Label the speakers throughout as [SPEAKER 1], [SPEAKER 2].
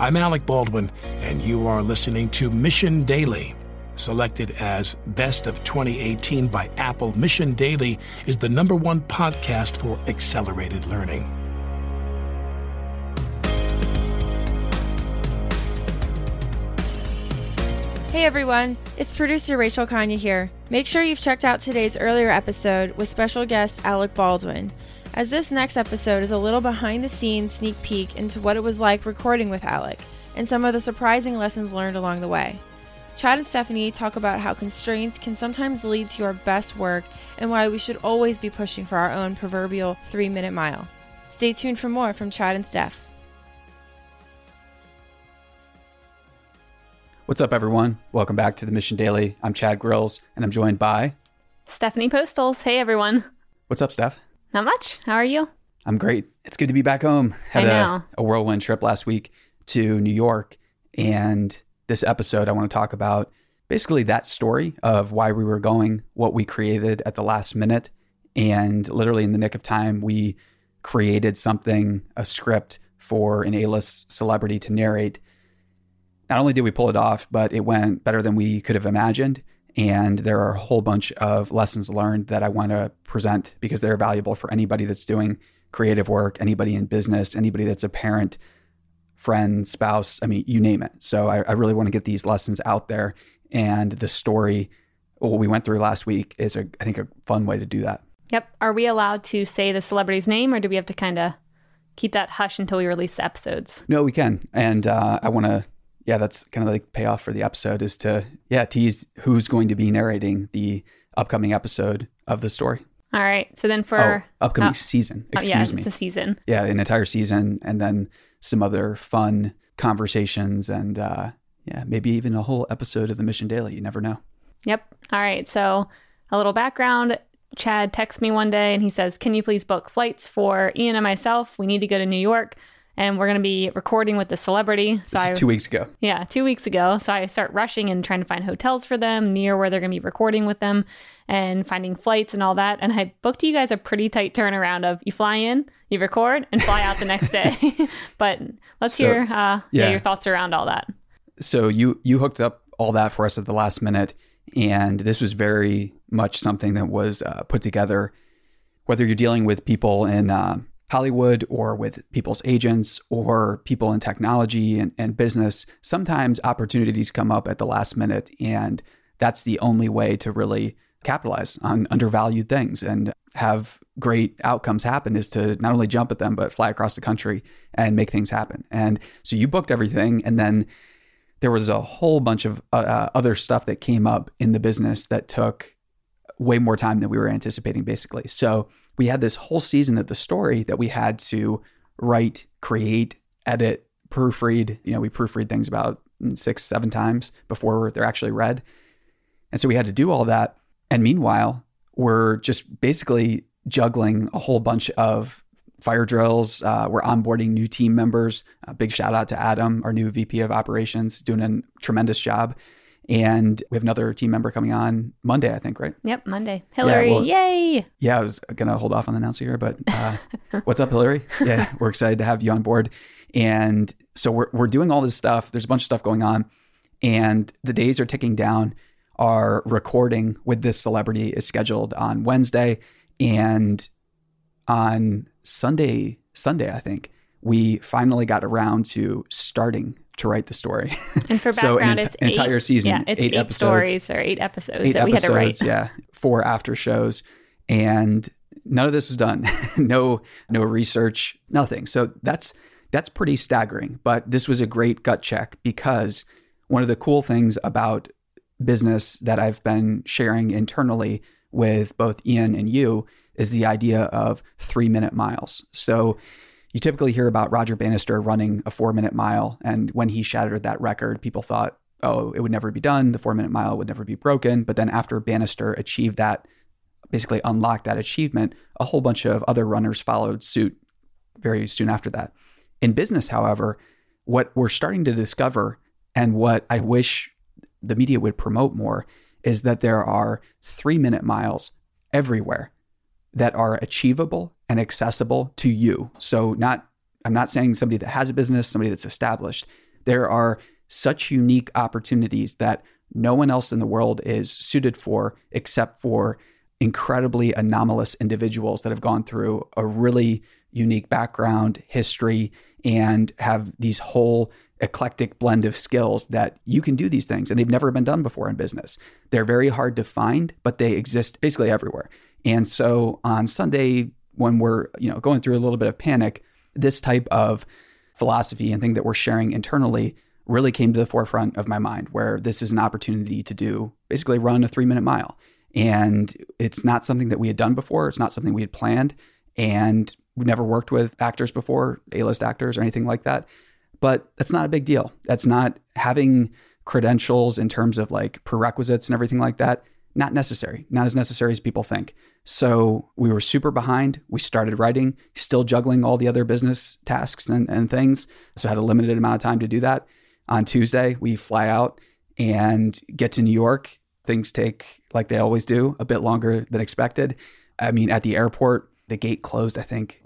[SPEAKER 1] I'm Alec Baldwin, and you are listening to Mission Daily. Selected as Best of 2018 by Apple, Mission Daily is the number one podcast for accelerated learning.
[SPEAKER 2] Hey everyone, it's producer Rachel Kanya here. Make sure you've checked out today's earlier episode with special guest Alec Baldwin as this next episode is a little behind the scenes sneak peek into what it was like recording with Alec and some of the surprising lessons learned along the way. Chad and Stephanie talk about how constraints can sometimes lead to your best work and why we should always be pushing for our own proverbial three minute mile. Stay tuned for more from Chad and Steph.
[SPEAKER 3] What's up, everyone? Welcome back to the Mission Daily. I'm Chad Grills, and I'm joined by
[SPEAKER 4] Stephanie Postles. Hey, everyone.
[SPEAKER 3] What's up, Steph?
[SPEAKER 4] Not much. How are you?
[SPEAKER 3] I'm great. It's good to be back home. Had
[SPEAKER 4] I know.
[SPEAKER 3] A, a whirlwind trip last week to New York. And this episode, I want to talk about basically that story of why we were going, what we created at the last minute. And literally in the nick of time, we created something, a script for an A list celebrity to narrate. Not only did we pull it off, but it went better than we could have imagined. And there are a whole bunch of lessons learned that I want to present because they're valuable for anybody that's doing creative work, anybody in business, anybody that's a parent, friend, spouse. I mean, you name it. So I, I really want to get these lessons out there. And the story, what we went through last week, is, a, I think, a fun way to do that.
[SPEAKER 4] Yep. Are we allowed to say the celebrity's name or do we have to kind of keep that hush until we release the episodes?
[SPEAKER 3] No, we can. And uh, I want to yeah, that's kind of like payoff for the episode is to yeah tease who's going to be narrating the upcoming episode of the story.
[SPEAKER 4] All right. So then for
[SPEAKER 3] oh, upcoming oh, season, excuse
[SPEAKER 4] oh, yeah,
[SPEAKER 3] me,
[SPEAKER 4] it's a season.
[SPEAKER 3] Yeah, an entire season, and then some other fun conversations, and uh, yeah, maybe even a whole episode of the Mission Daily. You never know.
[SPEAKER 4] Yep. All right. So a little background. Chad texts me one day and he says, "Can you please book flights for Ian and myself? We need to go to New York." And we're going to be recording with the celebrity.
[SPEAKER 3] So I, two weeks ago.
[SPEAKER 4] Yeah, two weeks ago. So I start rushing and trying to find hotels for them near where they're going to be recording with them and finding flights and all that. And I booked you guys a pretty tight turnaround of you fly in, you record, and fly out the next day. but let's so, hear uh, yeah. yeah, your thoughts around all that.
[SPEAKER 3] So you you hooked up all that for us at the last minute, and this was very much something that was uh, put together. Whether you're dealing with people in uh, Hollywood or with people's agents or people in technology and, and business, sometimes opportunities come up at the last minute. And that's the only way to really capitalize on undervalued things and have great outcomes happen is to not only jump at them, but fly across the country and make things happen. And so you booked everything. And then there was a whole bunch of uh, uh other stuff that came up in the business that took way more time than we were anticipating, basically. So we had this whole season of the story that we had to write, create, edit, proofread. You know, we proofread things about six, seven times before they're actually read. And so we had to do all that. And meanwhile, we're just basically juggling a whole bunch of fire drills. Uh, we're onboarding new team members. A big shout out to Adam, our new VP of operations, doing a tremendous job. And we have another team member coming on Monday, I think, right?
[SPEAKER 4] Yep, Monday. Hillary, yeah, well, yay!
[SPEAKER 3] Yeah, I was going to hold off on the announcement here, but uh, what's up, Hillary? Yeah, we're excited to have you on board. And so we're, we're doing all this stuff. There's a bunch of stuff going on, and the days are ticking down. Our recording with this celebrity is scheduled on Wednesday, and on Sunday, Sunday, I think, we finally got around to starting to write the story.
[SPEAKER 4] And for background,
[SPEAKER 3] so an,
[SPEAKER 4] it's
[SPEAKER 3] eight, entire season,
[SPEAKER 4] yeah, it's eight, eight stories or eight episodes
[SPEAKER 3] eight
[SPEAKER 4] that
[SPEAKER 3] episodes,
[SPEAKER 4] we had to write.
[SPEAKER 3] Yeah, four after shows, and none of this was done. no, no research, nothing. So that's that's pretty staggering. But this was a great gut check because one of the cool things about business that I've been sharing internally with both Ian and you is the idea of three minute miles. So you typically hear about Roger Bannister running a four minute mile. And when he shattered that record, people thought, oh, it would never be done. The four minute mile would never be broken. But then after Bannister achieved that, basically unlocked that achievement, a whole bunch of other runners followed suit very soon after that. In business, however, what we're starting to discover and what I wish the media would promote more is that there are three minute miles everywhere that are achievable and accessible to you. So not I'm not saying somebody that has a business, somebody that's established, There are such unique opportunities that no one else in the world is suited for except for incredibly anomalous individuals that have gone through a really unique background, history, and have these whole eclectic blend of skills that you can do these things and they've never been done before in business. They're very hard to find, but they exist basically everywhere. And so on Sunday when we're, you know, going through a little bit of panic, this type of philosophy and thing that we're sharing internally really came to the forefront of my mind where this is an opportunity to do basically run a 3-minute mile. And it's not something that we had done before, it's not something we had planned and we never worked with actors before, A-list actors or anything like that but that's not a big deal. That's not having credentials in terms of like prerequisites and everything like that. Not necessary, not as necessary as people think. So we were super behind. We started writing, still juggling all the other business tasks and, and things. So I had a limited amount of time to do that. On Tuesday, we fly out and get to New York. Things take, like they always do, a bit longer than expected. I mean, at the airport, the gate closed, I think,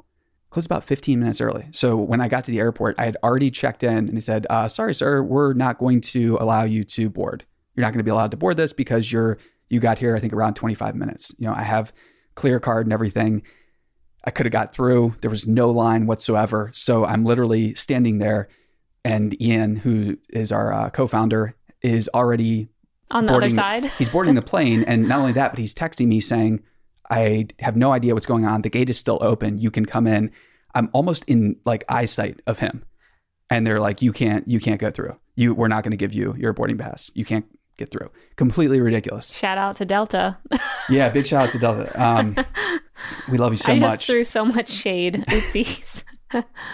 [SPEAKER 3] closed about 15 minutes early. So when I got to the airport, I had already checked in and they said, uh, sorry, sir, we're not going to allow you to board. You're not going to be allowed to board this because you're, you got here, I think around 25 minutes. You know, I have clear card and everything. I could have got through. There was no line whatsoever. So I'm literally standing there and Ian, who is our uh, co-founder, is already
[SPEAKER 4] on the
[SPEAKER 3] boarding,
[SPEAKER 4] other side.
[SPEAKER 3] he's boarding the plane. And not only that, but he's texting me saying, I have no idea what's going on. The gate is still open. You can come in. I'm almost in like eyesight of him. And they're like, you can't, you can't go through. You, we're not going to give you your boarding pass. You can't get through. Completely ridiculous.
[SPEAKER 4] Shout out to Delta.
[SPEAKER 3] yeah, big shout out to Delta. Um, we love you so
[SPEAKER 4] I just
[SPEAKER 3] much.
[SPEAKER 4] threw so much shade. Oopsies.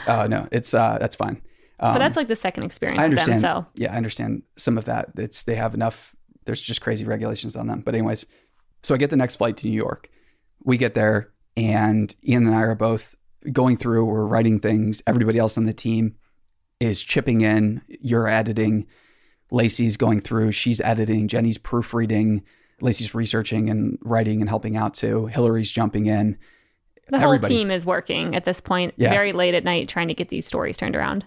[SPEAKER 3] Oh no, it's uh, that's fine. Um,
[SPEAKER 4] but that's like the second experience
[SPEAKER 3] I understand.
[SPEAKER 4] them. So
[SPEAKER 3] Yeah, I understand some of that. It's they have enough. There's just crazy regulations on them. But anyways, so I get the next flight to New York. We get there, and Ian and I are both going through. We're writing things. Everybody else on the team is chipping in. You're editing. Lacey's going through. She's editing. Jenny's proofreading. Lacey's researching and writing and helping out too. Hillary's jumping in.
[SPEAKER 4] the whole
[SPEAKER 3] Everybody.
[SPEAKER 4] team is working at this point,
[SPEAKER 3] Yeah.
[SPEAKER 4] very late at night, trying to get these stories turned around.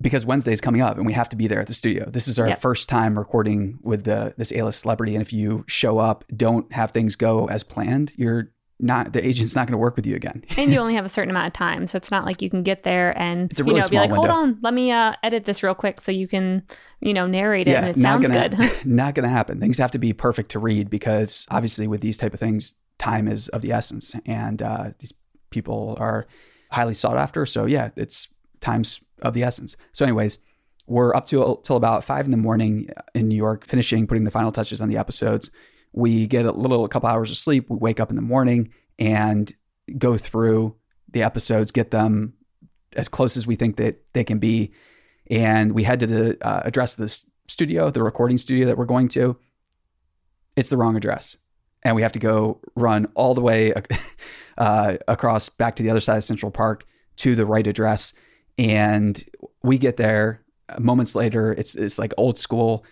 [SPEAKER 3] because Wednesday's coming up and we have to be there at the studio. This is our
[SPEAKER 4] Yep.
[SPEAKER 3] first time recording with the this A-list celebrity, and if you show up, don't have things go as planned, you're not the agent's not going to work with you again.
[SPEAKER 4] And you only have a certain amount of time, so it's not like you can get there and
[SPEAKER 3] It's a
[SPEAKER 4] you
[SPEAKER 3] really
[SPEAKER 4] know be like, hold on, let me uh, edit this real quick so you can you know narrate it and it sounds
[SPEAKER 3] gonna
[SPEAKER 4] good.
[SPEAKER 3] not going to happen. Things have to be perfect to read because obviously with these type of things, time is of the essence, and uh, these people are highly sought after. So yeah, it's times of the essence. So anyways. We're up to till about five in the morning in New York, finishing putting the final touches on the episodes. We get a little, a couple hours of sleep. We wake up in the morning and go through the episodes, get them as close as we think that they can be. And we head to the uh, address of the studio, the recording studio that we're going to. It's the wrong address. And we have to go run all the way uh, across back to the other side of Central Park to the right address. And we get there uh, moments later. It's, it's like old school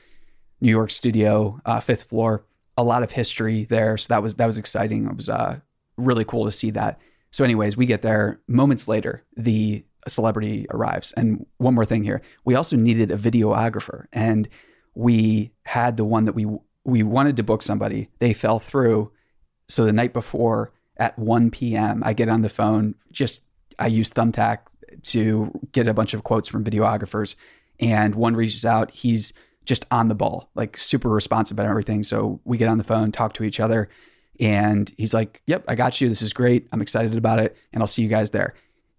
[SPEAKER 3] New York studio, uh, fifth floor. A lot of history there, so that was that was exciting. It was uh, really cool to see that. So, anyways, we get there. Moments later, the celebrity arrives. And one more thing here, we also needed a videographer, and we had the one that we we wanted to book somebody. They fell through. So the night before at 1 p.m., I get on the phone. Just I use Thumbtack to get a bunch of quotes from videographers, and one reaches out. He's just on the ball, like super responsive and everything. So we get on the phone, talk to each other, and he's like, "Yep, I got you. This is great. I'm excited about it, and I'll see you guys there."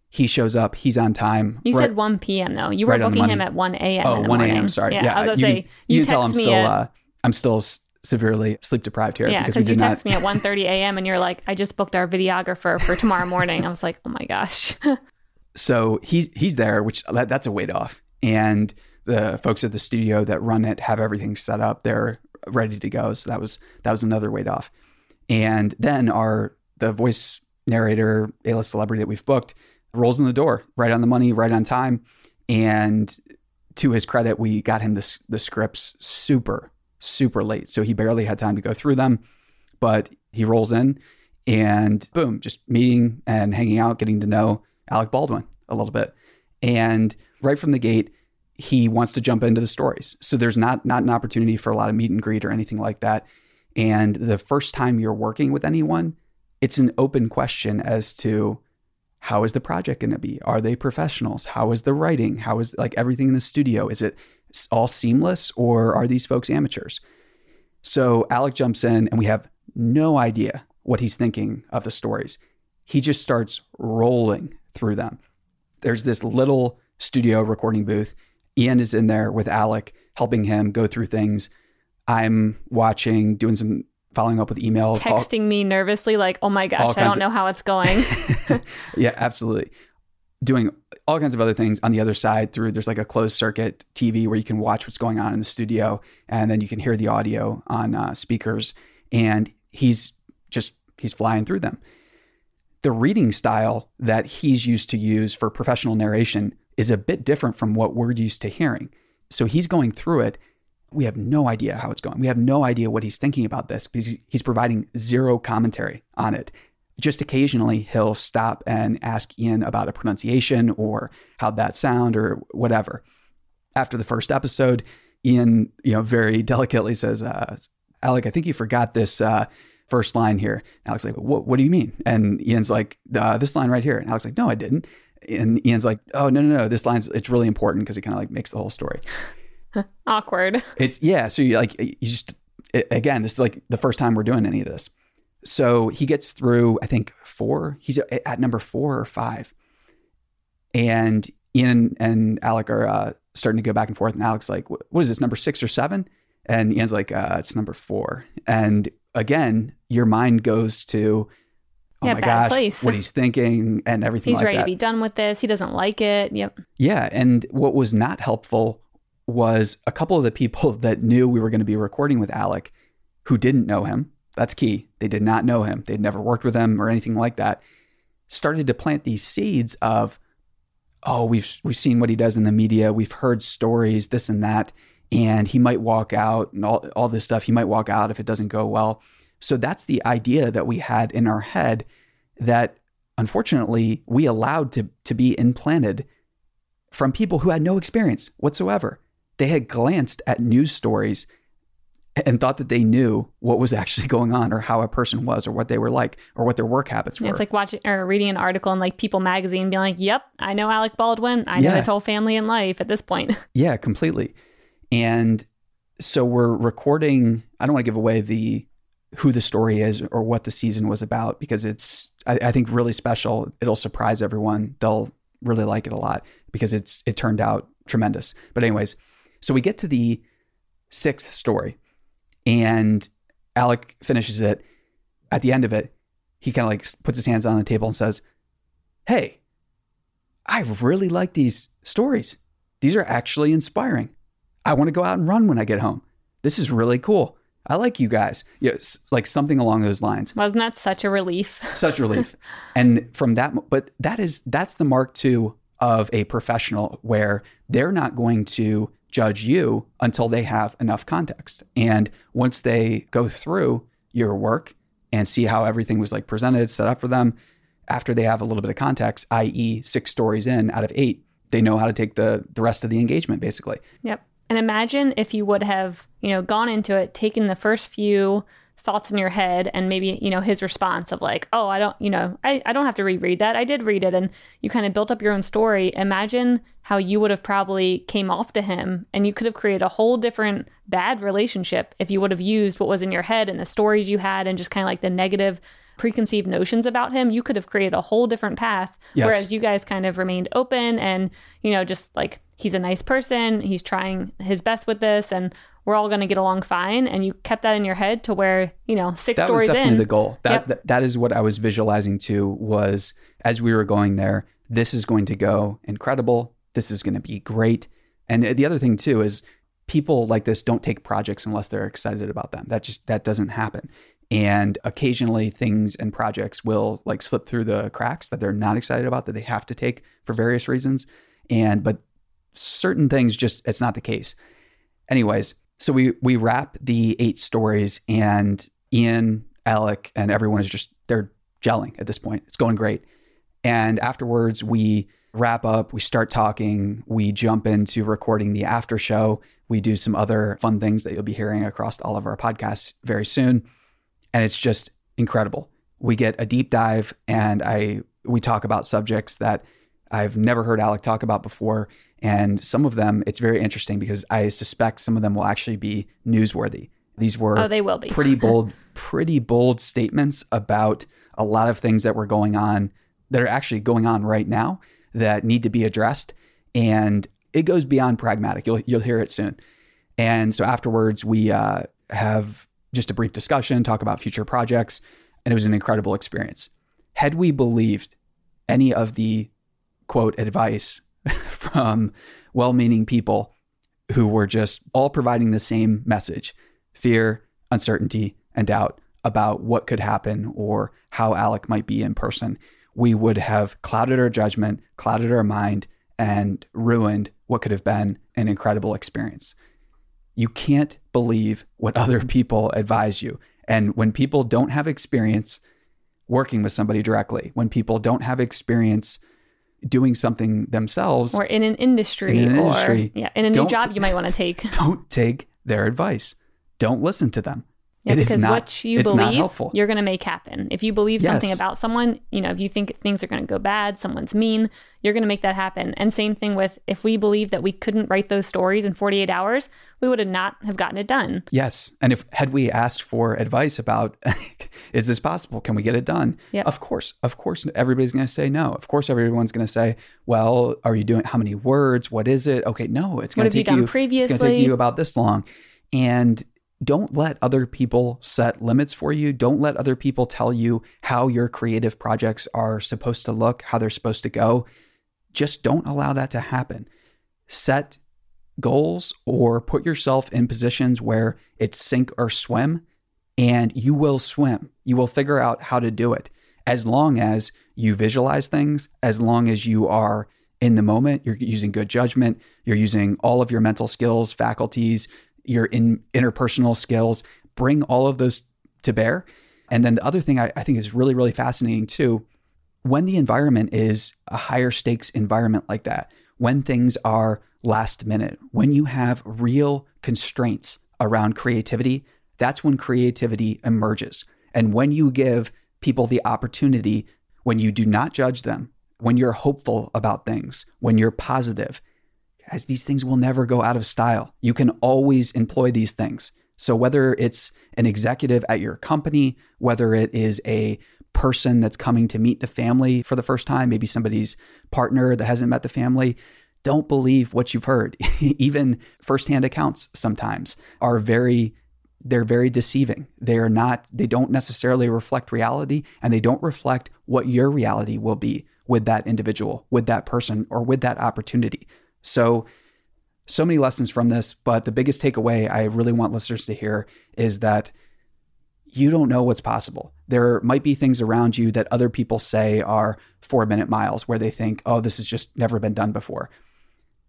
[SPEAKER 3] He shows up. He's on time.
[SPEAKER 4] You
[SPEAKER 3] Right-
[SPEAKER 4] said 1 p.m. though. You were
[SPEAKER 3] Right
[SPEAKER 4] booking him at 1 a.m.
[SPEAKER 3] Oh,
[SPEAKER 4] in the
[SPEAKER 3] 1
[SPEAKER 4] morning.
[SPEAKER 3] a.m. Sorry.
[SPEAKER 4] Yeah,
[SPEAKER 3] Yeah,
[SPEAKER 4] I was gonna
[SPEAKER 3] you
[SPEAKER 4] say you,
[SPEAKER 3] you tell
[SPEAKER 4] text
[SPEAKER 3] still
[SPEAKER 4] at
[SPEAKER 3] uh, I'm still s- severely sleep deprived here
[SPEAKER 4] yeah
[SPEAKER 3] because
[SPEAKER 4] you
[SPEAKER 3] did not.
[SPEAKER 4] me at 1:30 a.m. and you're like, I just booked our videographer for tomorrow morning. I was like, oh my gosh.
[SPEAKER 3] So he's he's there, which that, that's a weight off, and the folks at the studio that run it have everything set up. They're ready to go. So that was that was another weight off. And then our the voice narrator, A-list celebrity that we've booked, rolls in the door, right on the money, right on time. And to his credit, we got him the the scripts super super late, so he barely had time to go through them. But he rolls in, and boom, just meeting and hanging out, getting to know Alec Baldwin a little bit. And right from the gate, he wants to jump into the stories. So there's not not an opportunity for a lot of meet and greet or anything like that. And the first time you're working with anyone, it's an open question as to how is the project going to be? Are they professionals? How is the writing? How is like everything in the studio? Is it all seamless or are these folks amateurs? So Alec jumps in and we have no idea what he's thinking of the stories. He just starts rolling through them. There's this little studio recording booth. Ian is in there with Alec, helping him go through things. I'm watching, doing some following up with emails,
[SPEAKER 4] texting all, me nervously, like, "Oh my gosh, I don't know how it's going."
[SPEAKER 3] yeah, absolutely. Doing all kinds of other things on the other side through there's like a closed circuit TV where you can watch what's going on in the studio, and then you can hear the audio on uh, speakers. And he's just he's flying through them. The reading style that he's used to use for professional narration is a bit different from what we're used to hearing. So he's going through it. We have no idea how it's going. We have no idea what he's thinking about this because he's providing zero commentary on it. Just occasionally, he'll stop and ask Ian about a pronunciation or how'd that sound or whatever. After the first episode, Ian, you know, very delicately says, uh, "Alec, I think you forgot this uh, first line here." Alec's like, "What? What do you mean?" And Ian's like, uh, "This line right here." And Alec's like, "No, I didn't." And Ian's like, "Oh no, no, no! This line's it's really important because it kind of like makes the whole story."
[SPEAKER 4] Awkward.
[SPEAKER 3] It's yeah. So you like you just it, again, this is like the first time we're doing any of this. So he gets through, I think four. He's at number four or five, and Ian and Alec are uh, starting to go back and forth. And Alec's like, "What is this? Number six or seven? And Ian's like, uh, "It's number four. And again, your mind goes to oh yeah, my gosh, place. what he's thinking and everything
[SPEAKER 4] he's
[SPEAKER 3] like
[SPEAKER 4] ready
[SPEAKER 3] that.
[SPEAKER 4] to be done with this. He doesn't like it. Yep.
[SPEAKER 3] Yeah. And what was not helpful was a couple of the people that knew we were going to be recording with Alec who didn't know him. That's key. They did not know him. They'd never worked with him or anything like that. Started to plant these seeds of, oh, we've we've seen what he does in the media. We've heard stories, this and that, and he might walk out and all, all this stuff. He might walk out if it doesn't go well. So that's the idea that we had in our head that unfortunately we allowed to, to be implanted from people who had no experience whatsoever. They had glanced at news stories and thought that they knew what was actually going on or how a person was or what they were like or what their work habits were.
[SPEAKER 4] It's like watching or reading an article in like People magazine being like, "Yep, I know Alec Baldwin. I know his whole family and life at this point."
[SPEAKER 3] Yeah, completely. And so we're recording, I don't want to give away the who the story is or what the season was about because it's I, I, think really special. It'll surprise everyone. They'll really like it a lot because it's it turned out tremendous. But anyways, so we get to the sixth story, and Alec finishes it. At the end of it, he kind of like puts his hands on the table and says, "Hey, I really like these stories. These are actually inspiring. I want to go out and run when I get home. This is really cool." I like you guys. Yeah, like something along those lines.
[SPEAKER 4] Wasn't that such a relief?
[SPEAKER 3] such relief. And from that, but that is that's the mark too of a professional where they're not going to judge you until they have enough context. And once they go through your work and see how everything was like presented, set up for them, after they have a little bit of context, i.e., six stories in out of eight, they know how to take the the rest of the engagement basically.
[SPEAKER 4] Yep. And imagine if you would have, you know, gone into it, taken the first few thoughts in your head and maybe, you know, his response of like, oh, I don't, you know, I, I don't have to reread that. I did read it. And you kind of built up your own story. Imagine how you would have probably came off to him and you could have created a whole different bad relationship if you would have used what was in your head and the stories you had and just kind of like the negative preconceived notions about him, you could have created a whole different path. Yes. Whereas you guys kind of remained open and, you know, just like he's a nice person, he's trying his best with this, and we're all going to get along fine. And you kept that in your head to where, you know, six
[SPEAKER 3] that
[SPEAKER 4] stories
[SPEAKER 3] was definitely
[SPEAKER 4] in.
[SPEAKER 3] the goal. That, yep. that that is what I was visualizing too was as we were going there, this is going to go incredible. This is going to be great. And the other thing too is people like this don't take projects unless they're excited about them. That just that doesn't happen and occasionally things and projects will like slip through the cracks that they're not excited about that they have to take for various reasons and but certain things just it's not the case anyways so we we wrap the eight stories and ian alec and everyone is just they're gelling at this point it's going great and afterwards we wrap up, we start talking, we jump into recording the after show. We do some other fun things that you'll be hearing across all of our podcasts very soon. And it's just incredible. We get a deep dive and I we talk about subjects that I've never heard Alec talk about before. And some of them, it's very interesting because I suspect some of them will actually be newsworthy. These were
[SPEAKER 4] Oh, they will be.
[SPEAKER 3] pretty bold, pretty bold statements about a lot of things that were going on that are actually going on right now that need to be addressed. And it goes beyond pragmatic. You'll you'll hear it soon. And so afterwards, we uh, have just a brief discussion, talk about future projects, and it was an incredible experience. Had we believed any of the quote advice from well-meaning people who were just all providing the same message fear, uncertainty, and doubt about what could happen or how Alec might be in person, we would have clouded our judgment, clouded our mind, and ruined what could have been an incredible experience. You can't believe what other people advise you. And when people don't have experience working with somebody directly, when people don't have experience doing something themselves,
[SPEAKER 4] or in an industry
[SPEAKER 3] In an
[SPEAKER 4] or
[SPEAKER 3] industry,
[SPEAKER 4] yeah, in a new job you might want to take.
[SPEAKER 3] don't take their advice. Don't listen to them.
[SPEAKER 4] Yeah,
[SPEAKER 3] It is
[SPEAKER 4] because
[SPEAKER 3] not-
[SPEAKER 4] what you believe, you're going to make happen. If you believe something about someone, you know, if you think things are going to go bad, someone's mean, you're going to make that happen. And same thing with if we believe that we couldn't write those stories in 48 hours, we would have not have gotten it done.
[SPEAKER 3] Yes. And if had we asked for advice about is this possible? Can we get it done?
[SPEAKER 4] Yep.
[SPEAKER 3] Of course. Of course everybody's going to say no. Of course everyone's going to say, "Well, are you doing how many words? What is it?" Okay, no, it's going to
[SPEAKER 4] you
[SPEAKER 3] take
[SPEAKER 4] done
[SPEAKER 3] you It's going to take you about this long. And don't let other people set limits for you. Don't let other people tell you how your creative projects are supposed to look, how they're supposed to go. Just don't allow that to happen. Set goals or put yourself in positions where it's sink or swim and you will swim. You will figure out how to do it as long as you visualize things, as long as you are in the moment, you're using good judgment, you're using all of your mental skills, faculties, your in, interpersonal skills, bring all of those to bear. And then the other thing I, I think is really, really fascinating too, when the environment is a higher stakes environment like that, when things are last minute, when you have real constraints around creativity, that's when creativity emerges. And when you give people the opportunity, when you do not judge them, when you're hopeful about things, when you're positive, guys, these things will never go out of style. You can always employ these things. So whether it's an executive at your company, whether it is a person that's coming to meet the family for the first time, maybe somebody's partner that hasn't met the family, don't believe what you've heard. Even firsthand accounts sometimes are very they're very deceiving. They are not they don't necessarily reflect reality and they don't reflect what your reality will be with that individual, with that person or with that opportunity. So so many lessons from this, but the biggest takeaway I really want listeners to hear is that you don't know what's possible. There might be things around you that other people say are four minute miles where they think, oh, this has just never been done before.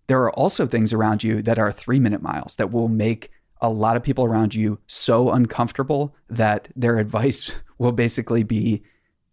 [SPEAKER 3] There are also things around you that are three minute miles that will make a lot of people around you so uncomfortable that their advice will basically be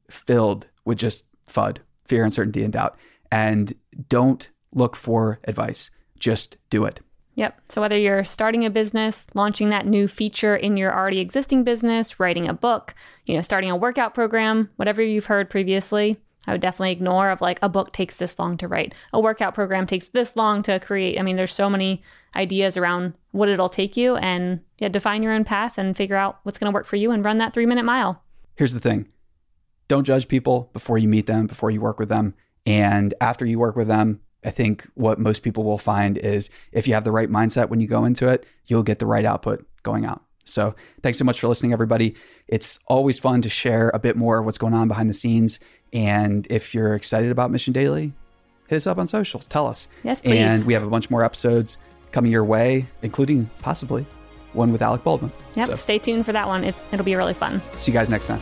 [SPEAKER 3] filled with just FUD, fear, uncertainty, and doubt. And don't look for advice, just do it.
[SPEAKER 4] Yep. So whether you're starting a business, launching that new feature in your already existing business, writing a book, you know, starting a workout program, whatever you've heard previously, I would definitely ignore of like a book takes this long to write, a workout program takes this long to create. I mean, there's so many ideas around what it'll take you and yeah, define your own path and figure out what's going to work for you and run that 3-minute mile.
[SPEAKER 3] Here's the thing don't judge people before you meet them, before you work with them. And after you work with them, I think what most people will find is if you have the right mindset when you go into it, you'll get the right output going out. So, thanks so much for listening, everybody. It's always fun to share a bit more of what's going on behind the scenes. And if you're excited about Mission Daily, hit us up on socials. Tell us.
[SPEAKER 4] Yes, please.
[SPEAKER 3] And we have a bunch more episodes coming your way, including possibly one with Alec Baldwin.
[SPEAKER 4] Yep.
[SPEAKER 3] So,
[SPEAKER 4] Stay tuned for that one. It, it'll be really fun.
[SPEAKER 3] see you guys next time.